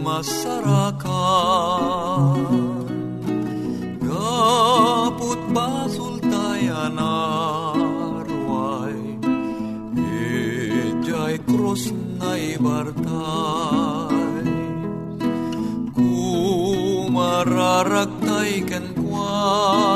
masarakan Gaput basul tayan arway Ijay krus na ibartay. Kumararagtay ken kuana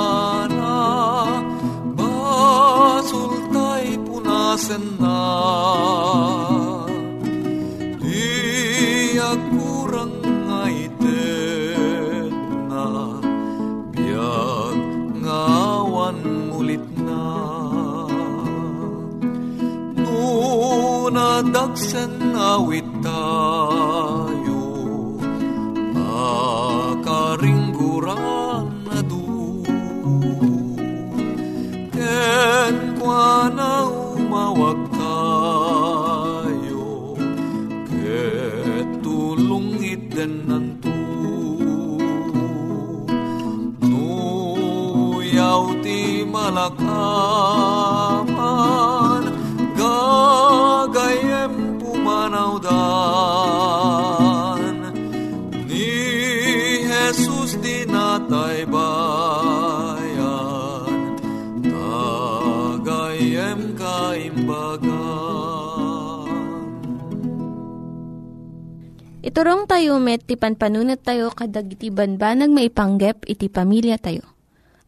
Iturong tayo met, ti panpanunat tayo kadag iti banbanag maipanggep iti pamilya tayo.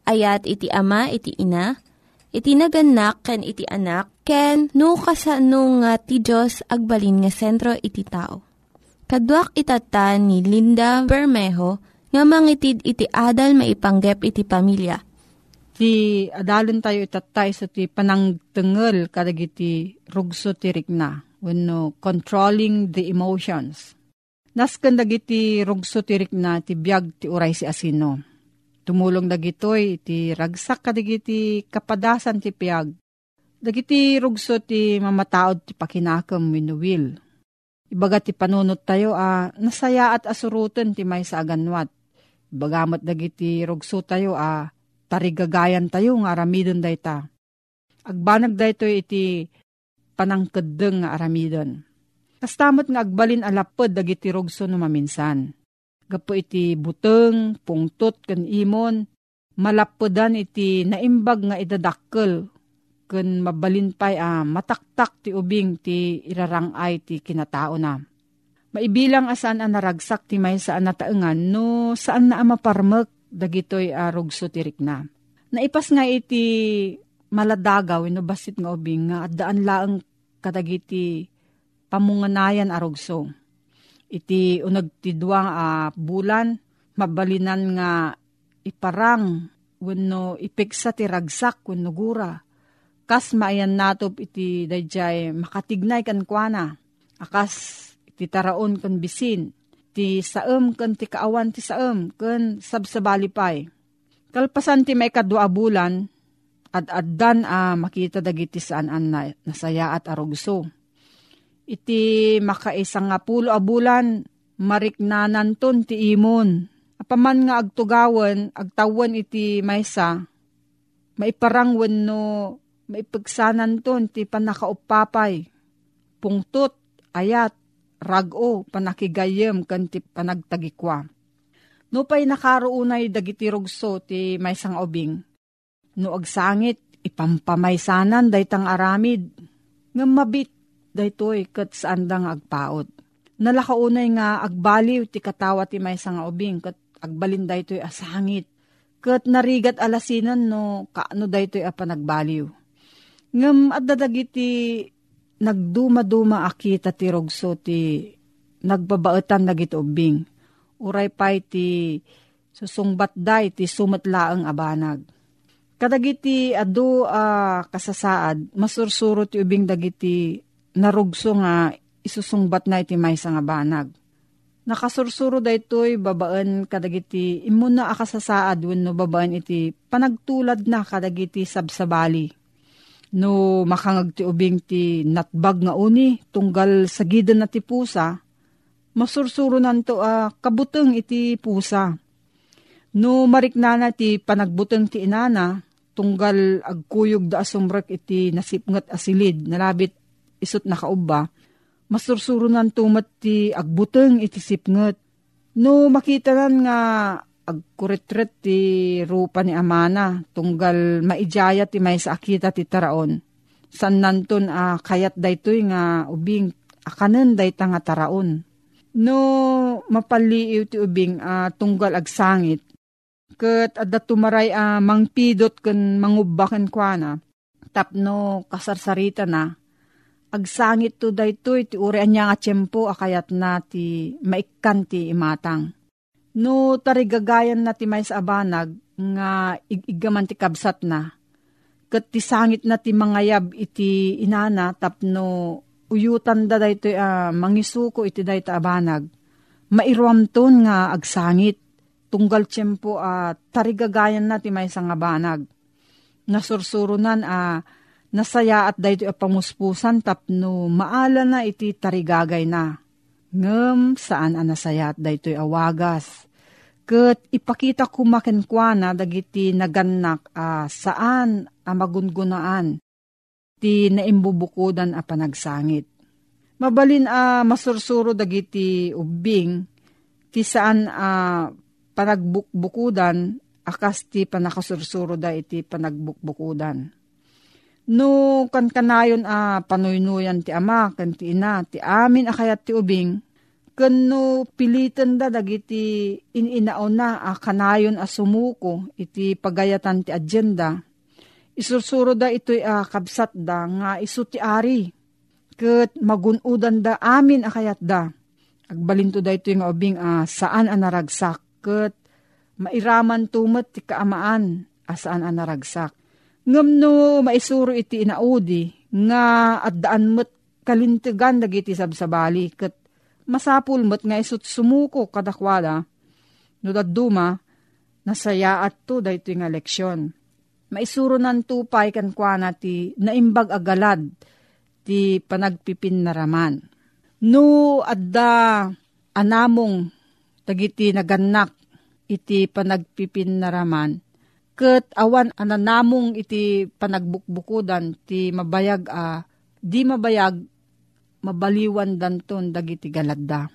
Ayat iti ama, iti ina, iti naganak, ken iti anak, ken no kasano nga ti Diyos agbalin nga sentro iti tao. Kaduak itata ni Linda Bermejo nga mangitid iti adal maipanggep iti pamilya. ti adalon tayo itatay sa ti panangtengel kadagiti rugso ti rikna wenno controlling the emotions. Nasken dagiti rugso ti rikna ti biag ti uray si asino. Tumulong dagitoy ti ragsak kadagiti kapadasan ti piag. Dagiti rugso ti mamataod ti pakinakam wenno will. Ibaga ti panunot tayo a nasaya at asurutan ti may sa aganwat. Bagamat dagiti rugso tayo a tarigagayan tayo nga aramidon dayta. Agbanag dayto iti panangkedeng nga aramidon. Kastamot nga agbalin alapod dagiti rugso no maminsan. Gapo iti buteng, pungtot, kan imon, malapodan iti naimbag nga idadakkel ken mabalin pay a mataktak ti ubing ti irarangay ti kinatao na. Maibilang asan ang naragsak ti may saan nataengan no saan na maparmek dagitoy a rugso tirik na. Naipas nga iti maladagaw no basit nga ubing nga daan laeng kadagiti pamunganayan a rugso. Iti unag ti duwang a bulan mabalinan nga iparang wenno ipiksa ti ragsak wenno gura. Kas maayan natop iti dayjay makatignay kan kuana. Akas ti taraon kan bisin, ti saem kan ti kaawan ti saem kan sabsabali pay. Kalpasan ti may kadwa bulan, at addan a ah, makita dagiti saan an na, nasaya at arugso. Iti makaisang nga pulo a bulan, mariknanan ton ti imon. Apaman nga agtugawan, agtawan iti maysa, maiparangwan no maipagsanan ton ti panakaupapay. Pungtot, ayat, rago panakigayem kan ti panagtagikwa. No pay nakaroonay dagiti rugso ti may sang ubing. No agsangit ipampamaysanan daytang aramid. Nga daytoy kat saan dang agpaot. Nalakaunay nga agbaliw ti katawa ti may sang ubing kat agbalin daytoy asangit. Kat narigat alasinan no kaano daytoy a panagbaliw. Ngam at dadagiti nagduma-duma akita ti rogso ti nagbabaetan dagiti ubing. Uray pay ti susungbat day ti sumatlaang abanag. Kadagiti adu uh, kasasaad, masursuro ti ubing dagiti narugso nga isusungbat na iti may nga banag. Nakasursuro da ito'y babaan kadagiti imuna akasasaad wenno babaan iti panagtulad na kadagiti sabsabali no makangag ti ubing ti natbag nga uni tunggal sa gidan na ti pusa, masursuro nanto a uh, kabuteng iti pusa. No mariknana ti panagbuteng ti inana, tunggal agkuyog da asumrek iti nasipngat asilid, nalabit isot na kauba, masursuro nanto mat ti agbuteng iti sipngat. No makita nan nga agkuretret ti rupa ni Amana, tunggal maijaya ti may sa akita ti taraon. San nanton a uh, kayat daytoy nga ubing akanen dayta nga taraon. No mapaliiw ti ubing uh, tunggal agsangit, ket adda tumaray a uh, mangpidot ken mangubaken kuana, tapno kasarsarita na, agsangit to daytoy ti uri anya nga tiyempo akayat na ti maikkan ti imatang No tarigagayan na ti may sa abanag nga igigaman ti kabsat na. Kat ti sangit na ti mangayab iti inana tapno uyutan da dayto uh, mangisuko iti dayto abanag. Mairuamton nga agsangit. Tunggal tiyempo uh, tarigagayan na ti may nga banag. Nasursurunan a uh, nasaya at dayto a pamuspusan tapno maala na iti tarigagay na ngem saan ang nasayat daytoy awagas. Kat ipakita kumakenkwana dagiti naganak uh, saan ang magungunaan ti naimbubukudan a panagsangit. Mabalin a uh, masursuro dagiti ubing ti saan a uh, panagbukbukudan akas ti panakasursuro da iti panagbukbukudan. No kan kanayon a uh, panuynuyan ti ama kan ti ina ti amin akayat ti ubing Kano pilitan da dagiti ininaw na a kanayon a sumuko iti pagayatan ti agenda. Isursuro da ito'y a kabsat da nga isu ti ari. Kat magunudan da amin a kayat da. Agbalinto da ito'y nga ubing a saan a naragsak. Kat mairaman tumat ti kaamaan a saan a naragsak. Ngam no maisuro iti inaudi nga at daan mo't kalintigan dagiti sabsabali kat masapul met nga isut sumuko kadakwada, no daduma, nasaya at to dahito nga leksyon. Maisuro nan tupay kan na ti naimbag agalad ti panagpipin naraman. No adda anamong tagiti naganak iti panagpipin naraman, ket awan ananamong iti panagbukbukudan ti mabayag a di mabayag mabaliwan danton dagiti galadda.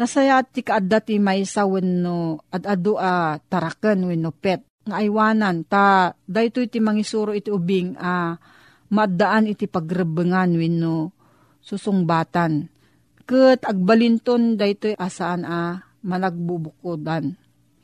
Nasaya ti kaadda ti may sa wenno at adu a taraken wenno pet nga aywanan ta daytoy ti mangisuro iti ubing a maddaan iti pagrebengan wenno susungbatan. Ket agbalinton daytoy asaan a managbubukodan.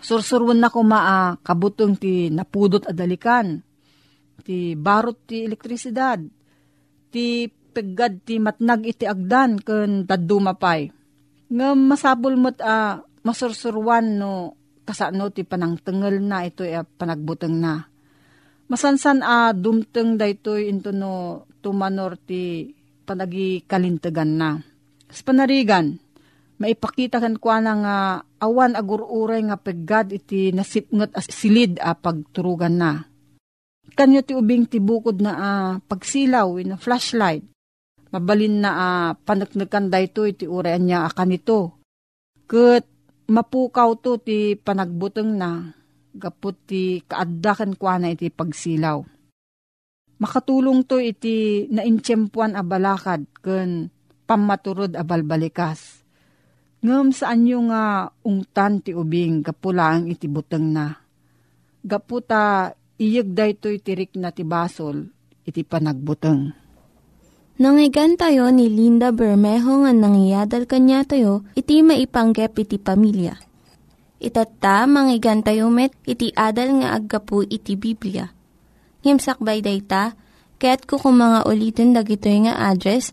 Sursurwan na ko maa kabutong ti napudot adalikan. Ti barot ti elektrisidad. Ti peggad ti matnag iti agdan ken dadumapay. Nga masabol mo't a masursurwan no kasano ti panangtengel na ito e panagbuteng na. Masansan a dumteng daytoy into no tumanor ti panagi kalintegan na. Sa panarigan, maipakita kan kwa na nga awan agururay nga peggad iti nasipngot as silid a pagturugan na. Kanyo ti ubing ti bukod na a pagsilaw in a flashlight. Mabalin na a panaknakan dayto iti urayan niya akan ito. Kat mapukaw to ti panagbuteng na gapot ti kaaddakan kwa na iti pagsilaw. Makatulong to iti naintsyempuan a balakad ken pamaturod a balbalikas. Ngem saan nyo nga ungtan ti ubing gapulang iti buteng na. Gaputa iyeg daytoy tirik na ti basol iti panagbuteng. Nangyigan tayo ni Linda Bermejo nga nangyadal kanya tayo, iti maipanggep iti pamilya. Itatta, manggigan tayo met, iti adal nga aggapu iti Biblia. Ngimsakbay day ta, kaya't kukumanga ulitin dagito nga address,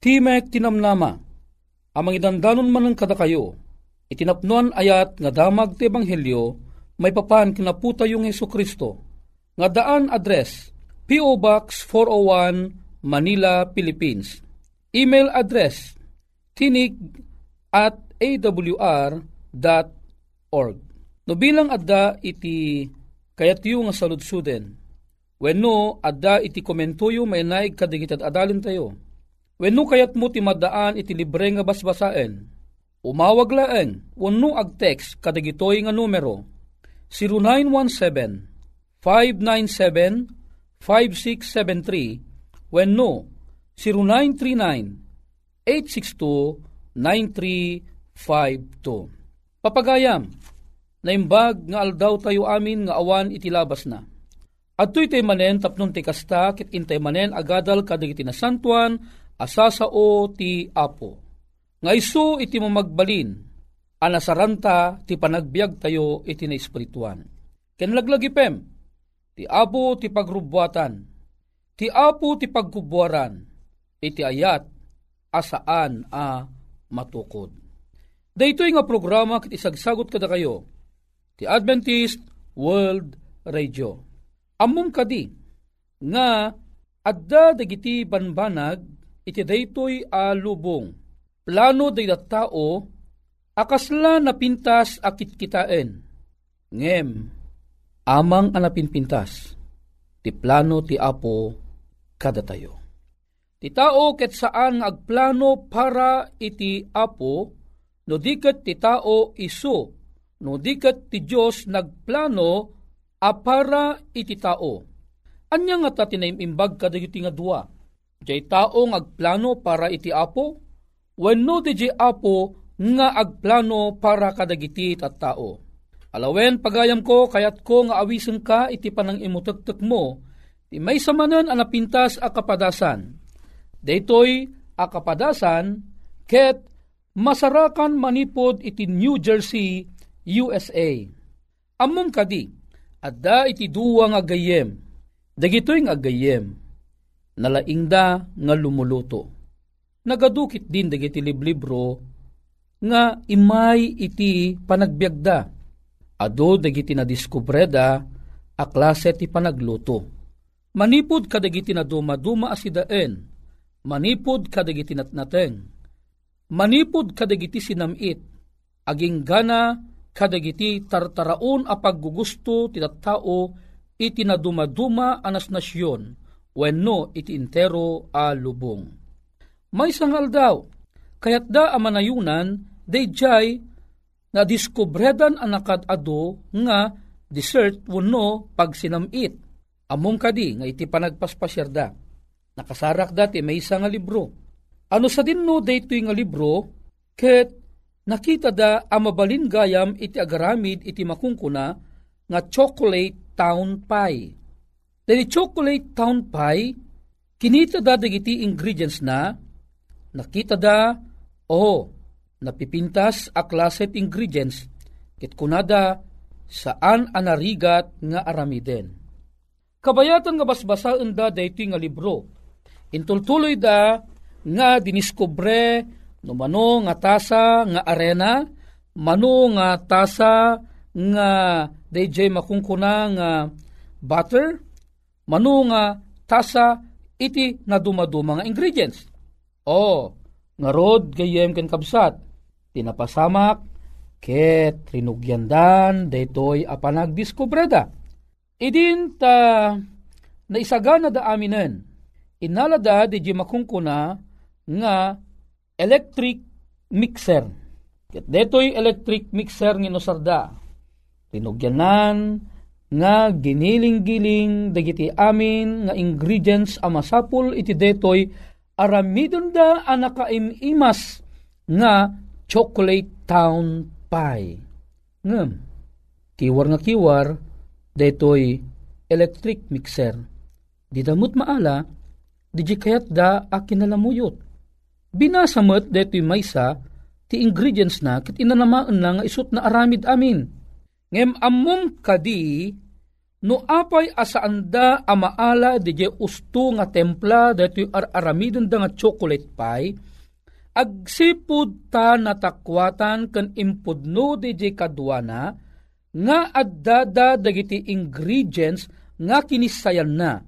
Timek Tinamnama, amang idandanon man ng kada kayo, itinapnuan ayat nga damag ti Ebanghelyo, may papan kinaputa yung Yesu Kristo. Nga daan address, P.O. Box 401 Manila, Philippines. Email address tinig at awr.org. No bilang adda iti kayatyo nga saludsuden. Wenno adda iti komentuyo may naig kadigitad adalin tayo. Wenno kayat mo ti madaan iti libre nga basbasaen. Umawag laeng wenno ag text kadigitoy nga numero 0917 597 5673 when no, 0939-862-9352. Papagayam, naimbag nga aldaw tayo amin nga awan itilabas na. At tuy tay manen tapnon ti kasta kit intay manen agadal kadag iti nasantuan asasao ti apo. Nga iso iti mamagbalin anasaranta ti panagbiag tayo iti na espirituan. Kenlaglagipem, ti apo ti pagrubwatan, Ti apo ti pagkubuaran, iti ayat asaan a matukod. Daytoy nga programa ket isagsagot kada kayo ti Adventist World Radio. Ammom kadi nga adda dagiti banbanag iti daytoy a lubong. Plano day tao akasla napintas akit kitaen. Ngem amang anapinpintas ti plano ti Apo kada tayo. Ti tao ket saan agplano para iti apo, no diket ti tao iso, no diket ti Diyos nagplano a para iti tao. Anya nga ta tinaimbag kadagiti nga dua. Diyay tao agplano para iti apo, wenno di jay apo nga agplano para kadagiti tat tao. Alawen pagayam ko kayat ko nga awisen ka iti panang imutektek mo, Ti may samanan ang napintas a kapadasan. Daytoy a kapadasan ket masarakan manipod iti New Jersey, USA. Ammom kadi, adda iti duwa nga gayem. Dagitoy nga gayem. Nalaingda nga lumuluto. Nagadukit din dagiti liblibro nga imay iti panagbiagda. Ado dagiti na diskubreda a klase ti panagluto. Manipod kadagiti na duma-duma asidaen, manipod kadagiti natnateng, manipod kadagiti sinamit, aging gana kadagiti tartaraon a paggugusto ti tao iti na duma-duma anas nasyon, wenno iti intero a lubong. May sangal daw, kayat da amanayunan, dayjay na diskubredan anakad ado nga dessert wano pag sinamit. Among kadi nga iti panagpaspasyarda. Nakasarak dati may isa nga libro. Ano sa dinno daytoy nga libro ket nakita da amabalin gayam iti agaramid iti makungkuna nga chocolate town pie. Dali chocolate town pie kinita da dagiti ingredients na nakita da oh napipintas a klaset ingredients ket kunada saan anarigat nga aramiden. Kabayatan nga basbasaan da daytoy nga libro. Intultuloy da nga diniskobre no mano nga tasa nga arena, mano nga tasa nga DJ makungkuna nga butter, mano nga tasa iti na dumaduma nga ingredients. O, nga rod gayem ken kabsat, tinapasamak, ket rinugyandan, daytoy a panagdiskubreda. Idin ta naisagana da aminen, inalada di makungkuna nga electric mixer. Ket detoy electric mixer nga nosarda. Rinugyanan nga giniling-giling dagiti amin nga ingredients a masapul iti detoy aramidon da anakaimas nga chocolate town pie. Ngem, kiwar nga kiwar, detoy electric mixer. Di damot maala, di kayat da akin nalamuyot. Binasamot detoy maysa, ti ingredients na kit inanamaan na nga isut na aramid amin. Ngem ammom kadi, no apay asaanda amaala di usto nga templa ar aramidon da nga chocolate pie, agsipud ta natakwatan ken impudno DJ kadwana nga addada dagiti ingredients nga kinisayan na.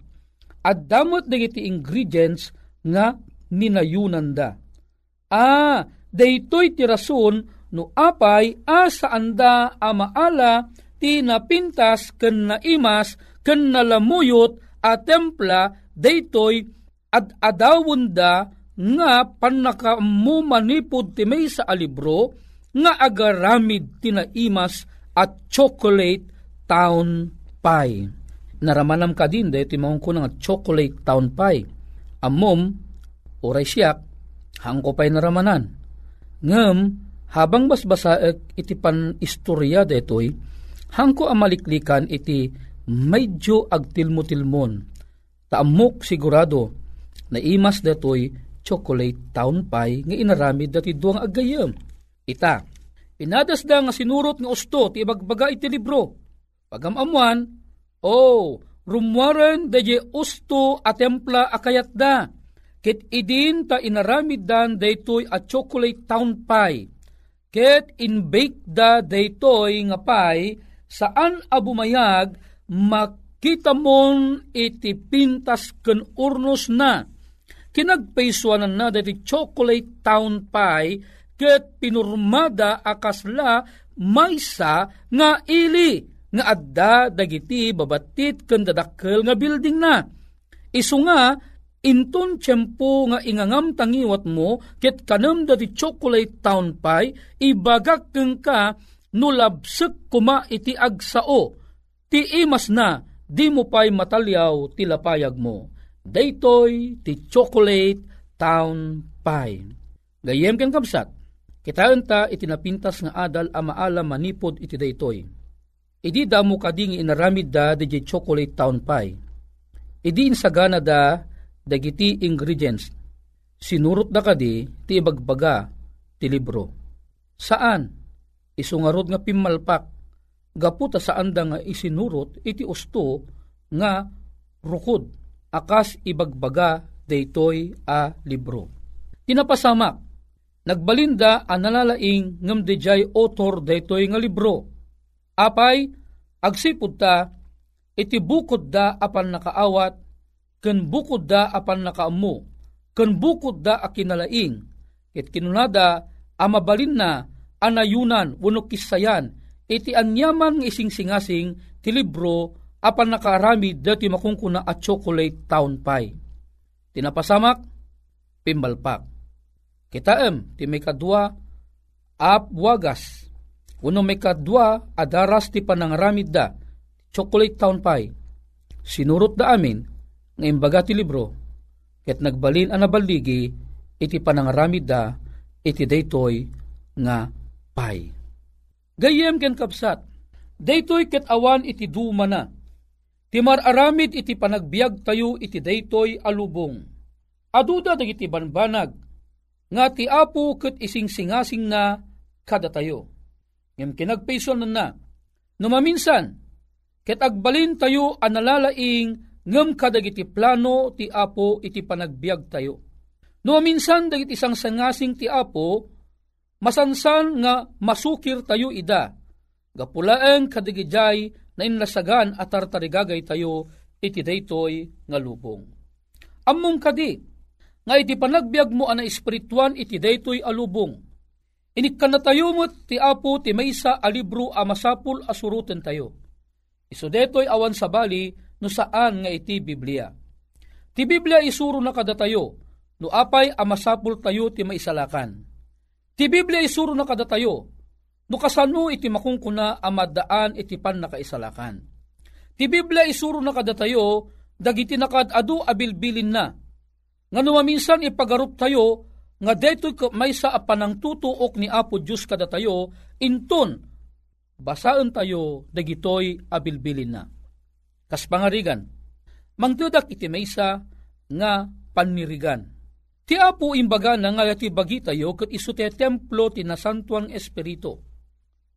Addamot dagiti ingredients nga ninayunan da. Ah, daytoy ti rason no apay asa anda amaala ti napintas ken naimas ken nalamuyot a templa daytoy ad adawon da nga panakamu manipod ti may sa alibro nga agaramid tinaimas at chocolate town pie. Naramanam ka din dahil timahong ko nga chocolate town pie. Amom, oray siyak, hangko pa'y naramanan. Ngem, habang basbasaek iti pan istorya detoy, hangko amaliklikan iti medyo agtilmo-tilmon. Taamok sigurado na imas detoy chocolate town pie nga inaramid dati duang agayam. Ita, inadas da nga sinurot nga usto ti ibagbaga iti libro. Pagamamuan, oh, rumwaren da je usto a templa akayat da. Ket idin ta inaramid dan daytoy a chocolate town pie. Ket in-bake da daytoy nga pie saan abumayag makita mon iti pintas ken urnos na kinagpaisuanan na dati chocolate town pie ket pinurmada akasla maysa nga ili nga adda dagiti babatit ken dadakkel nga building na. Isu nga inton tiyempo nga ingangam tangiwat mo ket kanam dati chocolate town pie ibagak keng ka nulabsek kuma iti agsao ti imas na di mo pa'y matalyaw ti lapayag mo daytoy ti chocolate town pie. Gayem ken kabsat, kitaan ta itinapintas nga adal a maala manipod iti daytoy. Idi damo kading inaramid da di chocolate town pie. Idi insagana da dagiti ingredients. Sinurot da kadi ti ibagbaga ti libro. Saan? Isungarod nga pimalpak. Gaputa saan da nga isinurot iti usto nga rukod akas ibagbaga daytoy a libro. Tinapasamak, nagbalinda ang nalalaing ngam dejay author daytoy nga libro. Apay, agsipod ta, iti bukod da apan nakaawat, ken bukod da apan nakaamu, ken bukod da akinalaing, ket kinunada amabalin na anayunan wenno kisayan iti anyaman ng ising singasing ti libro apan nakaarami dati makungkuna at chocolate town pie. Tinapasamak, pimbalpak. Kitaem, ti may kadwa, ap wagas. Uno may kadwa, adaras ti panangaramid da, chocolate town pie. Sinurot da amin, nga imbaga ti libro, ket nagbalin ang nabaligi, iti panangaramid da, iti daytoy nga pie. Gayem ken kapsat, daytoy ket awan iti duma na, Ti mararamid iti panagbiag tayo iti daytoy alubong. Aduda dagiti banbanag, nga ti apo ket ising singasing na kada tayo. Ngem kinagpayson na na, numaminsan, ket agbalin tayo analalaing ngem kadagiti plano ti apo iti panagbiag tayo. Numaminsan dagiti isang sangasing ti apo, masansan nga masukir tayo ida, gapulaeng kadigijay na inlasagan at tartarigagay tayo iti daytoy nga lubong. Ammong kadi, nga iti panagbiag mo ana espirituan iti daytoy alubong. Inikkan na tayo mo ti apo ti maysa a libro a masapul asuruten tayo. Iso detoy awan sa bali no saan nga iti Biblia. Ti Biblia isuro na kada tayo, no apay a masapul tayo ti maisalakan. Ti Biblia isuro na kada tayo, no kasano iti makungkuna amadaan iti pan nakaisalakan. Ti Biblia isuro na kada tayo, dagiti nakad adu abilbilin na. Nga numaminsan ipagarup tayo, nga detoy may sa apanang tutuok ni Apo Diyos kada tayo, inton, basaan tayo, dagitoy abilbilin na. Kas pangarigan, mangtudak iti maysa nga panirigan. Ti Apo imbaga na nga ti bagi tayo kat iso ti templo ti nasantuang espiritu.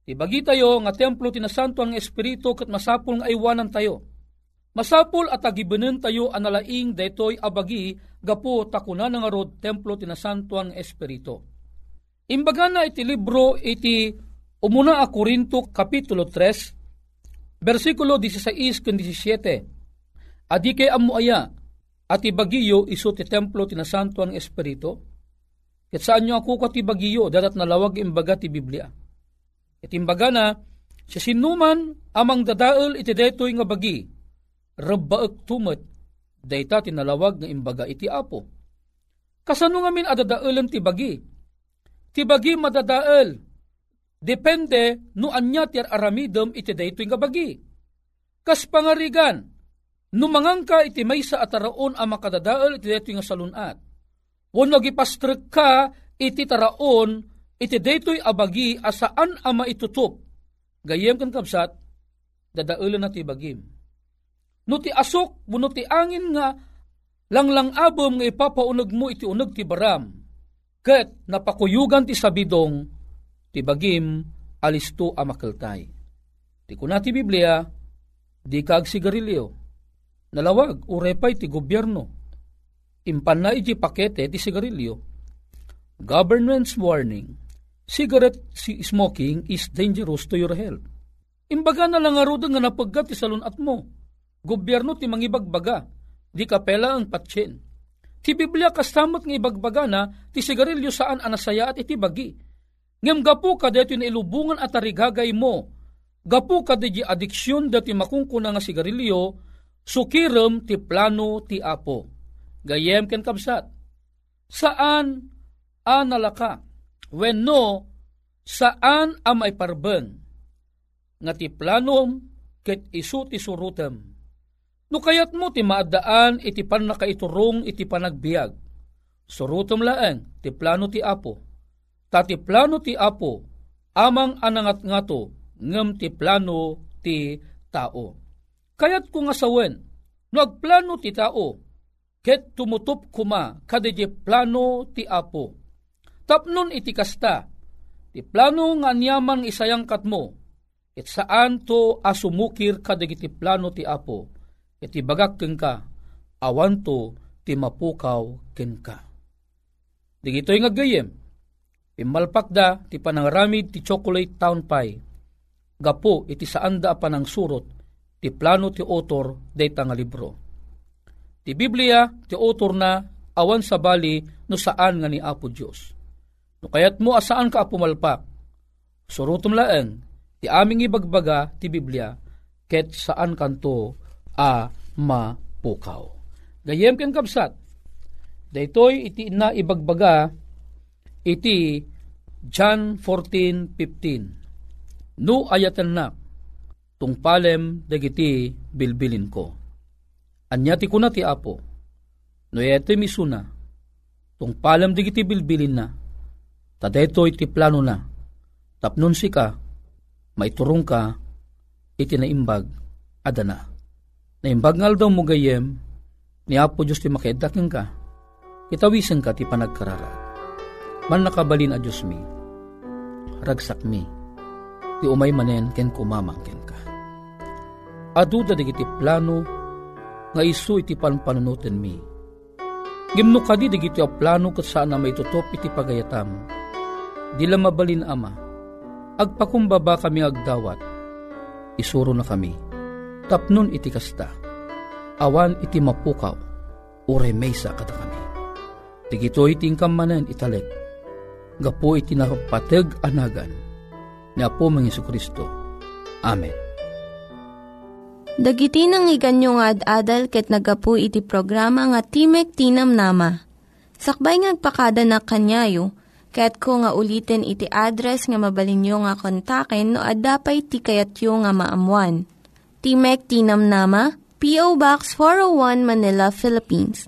Ti bagi tayo nga templo ti nasantuang espiritu kat masapul nga aywanan tayo. Masapul at agibanen tayo analaing detoy abagi gapo takuna nga rod templo ti nasantuang espiritu. Imbaga na iti libro iti umuna a Korinto kapitulo 3 versikulo 16 ken 17. Adi kay amu aya at ibagiyo iso ti templo ti nasantuang espiritu. Ket saan nyo ako ka ti bagiyo dadat nalawag imbaga ti Biblia. Ket imbaga na si sinuman amang dadael iti detoy nga bagi rabbaek tumet dayta tinalawag nga imbaga iti apo. Kasano nga min adadaelan ti bagi? Ti bagi madadael. Depende no anya ti aramidem iti daytoy nga bagi. Kas pangarigan, no mangangka iti maysa ataraon a makadadael iti daytoy nga salunat. Wano gipastrek ka iti taraon iti daytoy abagi asaan a maitutup. Gayem kan kapsat, dadaelan na ti bagim no ti asok, no ti angin nga, langlang abom nga ipapaunog mo iti unog ti baram, ket napakuyugan ti sabidong, ti bagim, alisto a makaltay. Ti kuna ti Biblia, di kag sigarilyo, nalawag, urepay ti gobyerno, impan na iti pakete ti sigarilyo, government's warning, cigarette smoking is dangerous to your health. Imbaga na lang arudan nga napaggat ti salunat mo, gobyerno ti mangibagbaga, di kapela ang patsin. Ti Biblia kasamot nga ibagbaga na ti sigarilyo saan anasaya at iti bagi. Ngem gapu ka dito ilubungan at tarigagay mo. Gapu ka di adiksyon dati makungkuna nga sigarilyo, sukirem ti plano ti apo. Gayem ken kabsat. Saan analaka? When no, saan amay parben? Nga ti planom ket isu ti surutem No kayat mo ti maadaan iti pan nakaiturong iti panagbiag. Surutom laeng ti plano ti apo. Tati plano ti apo amang anangat ngato ngem ti plano ti tao. Kayat ko nga sawen, no agplano ti tao, ket tumutup kuma kadije plano ti apo. Tapnon iti kasta, ti plano nga anyaman isayang katmo, it saan to asumukir kadagiti plano ti apo iti bagak keng ka, awan to ti mapukaw ken ka. Digito'y nga gayem, imalpak da ti panangaramid ti chocolate town pie, gapo iti saanda panang surot ti plano ti author dayta nga libro. Ti Biblia ti author na awan sa bali no saan nga ni Apo Dios. No kayat mo asaan ka pumalpak, surutom laeng ti aming ibagbaga ti Biblia ket saan kanto a mapukaw. Gayem ken kapsat, daytoy iti na ibagbaga iti John 14:15. No ayatan na tungpalem dagiti bilbilin ko. Anya ti kuna ti apo. No ete misuna tungpalem dagiti bilbilin na. Tadetoy ti plano na. Tapnon si ka, maiturong ka, iti naimbag adana. Naimbag ngal daw mo gayem, ni Apo Diyos ti makaidakin ka, itawisan ka ti panagkararag. Man nakabalin a Diyos mi, ragsak mi, ti umay manen ken kumamang ken ka. Aduda digiti plano, nga isu iti panpanunuten mi. Gimno kadi digiti a plano kat saan may tutop iti pagayatam. Dila mabalin ama, agpakumbaba kami agdawat, isuro na kami. Tapnon iti kasta, awan iti mapukaw, ure mesa kada kami. Tigito iti manen italek, gapo iti nakapateg anagan, ni Apo mga Kristo. Amen. Dagiti nang iganyo nga ad-adal ket nagapu iti programa nga Timek Tinam Nama. Sakbay ngagpakada na kanyayo, ket ko nga ulitin iti address nga mabalinyo nga kontaken no ad-dapay ti kayatyo nga maamuan. Timek Tinam Nama, P.O. Box 401 Manila, Philippines.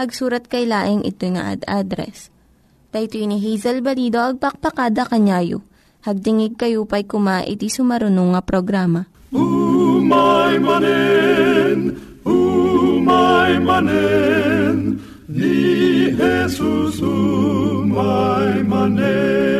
hagsurat kay laing ito nga ad address. Dayto ni Hazel Balido agpakpakada kanyayo. Hagdingig kayo pa'y kuma iti sumarunong nga programa. Umay manen, umay manen, ni Jesus umay manen.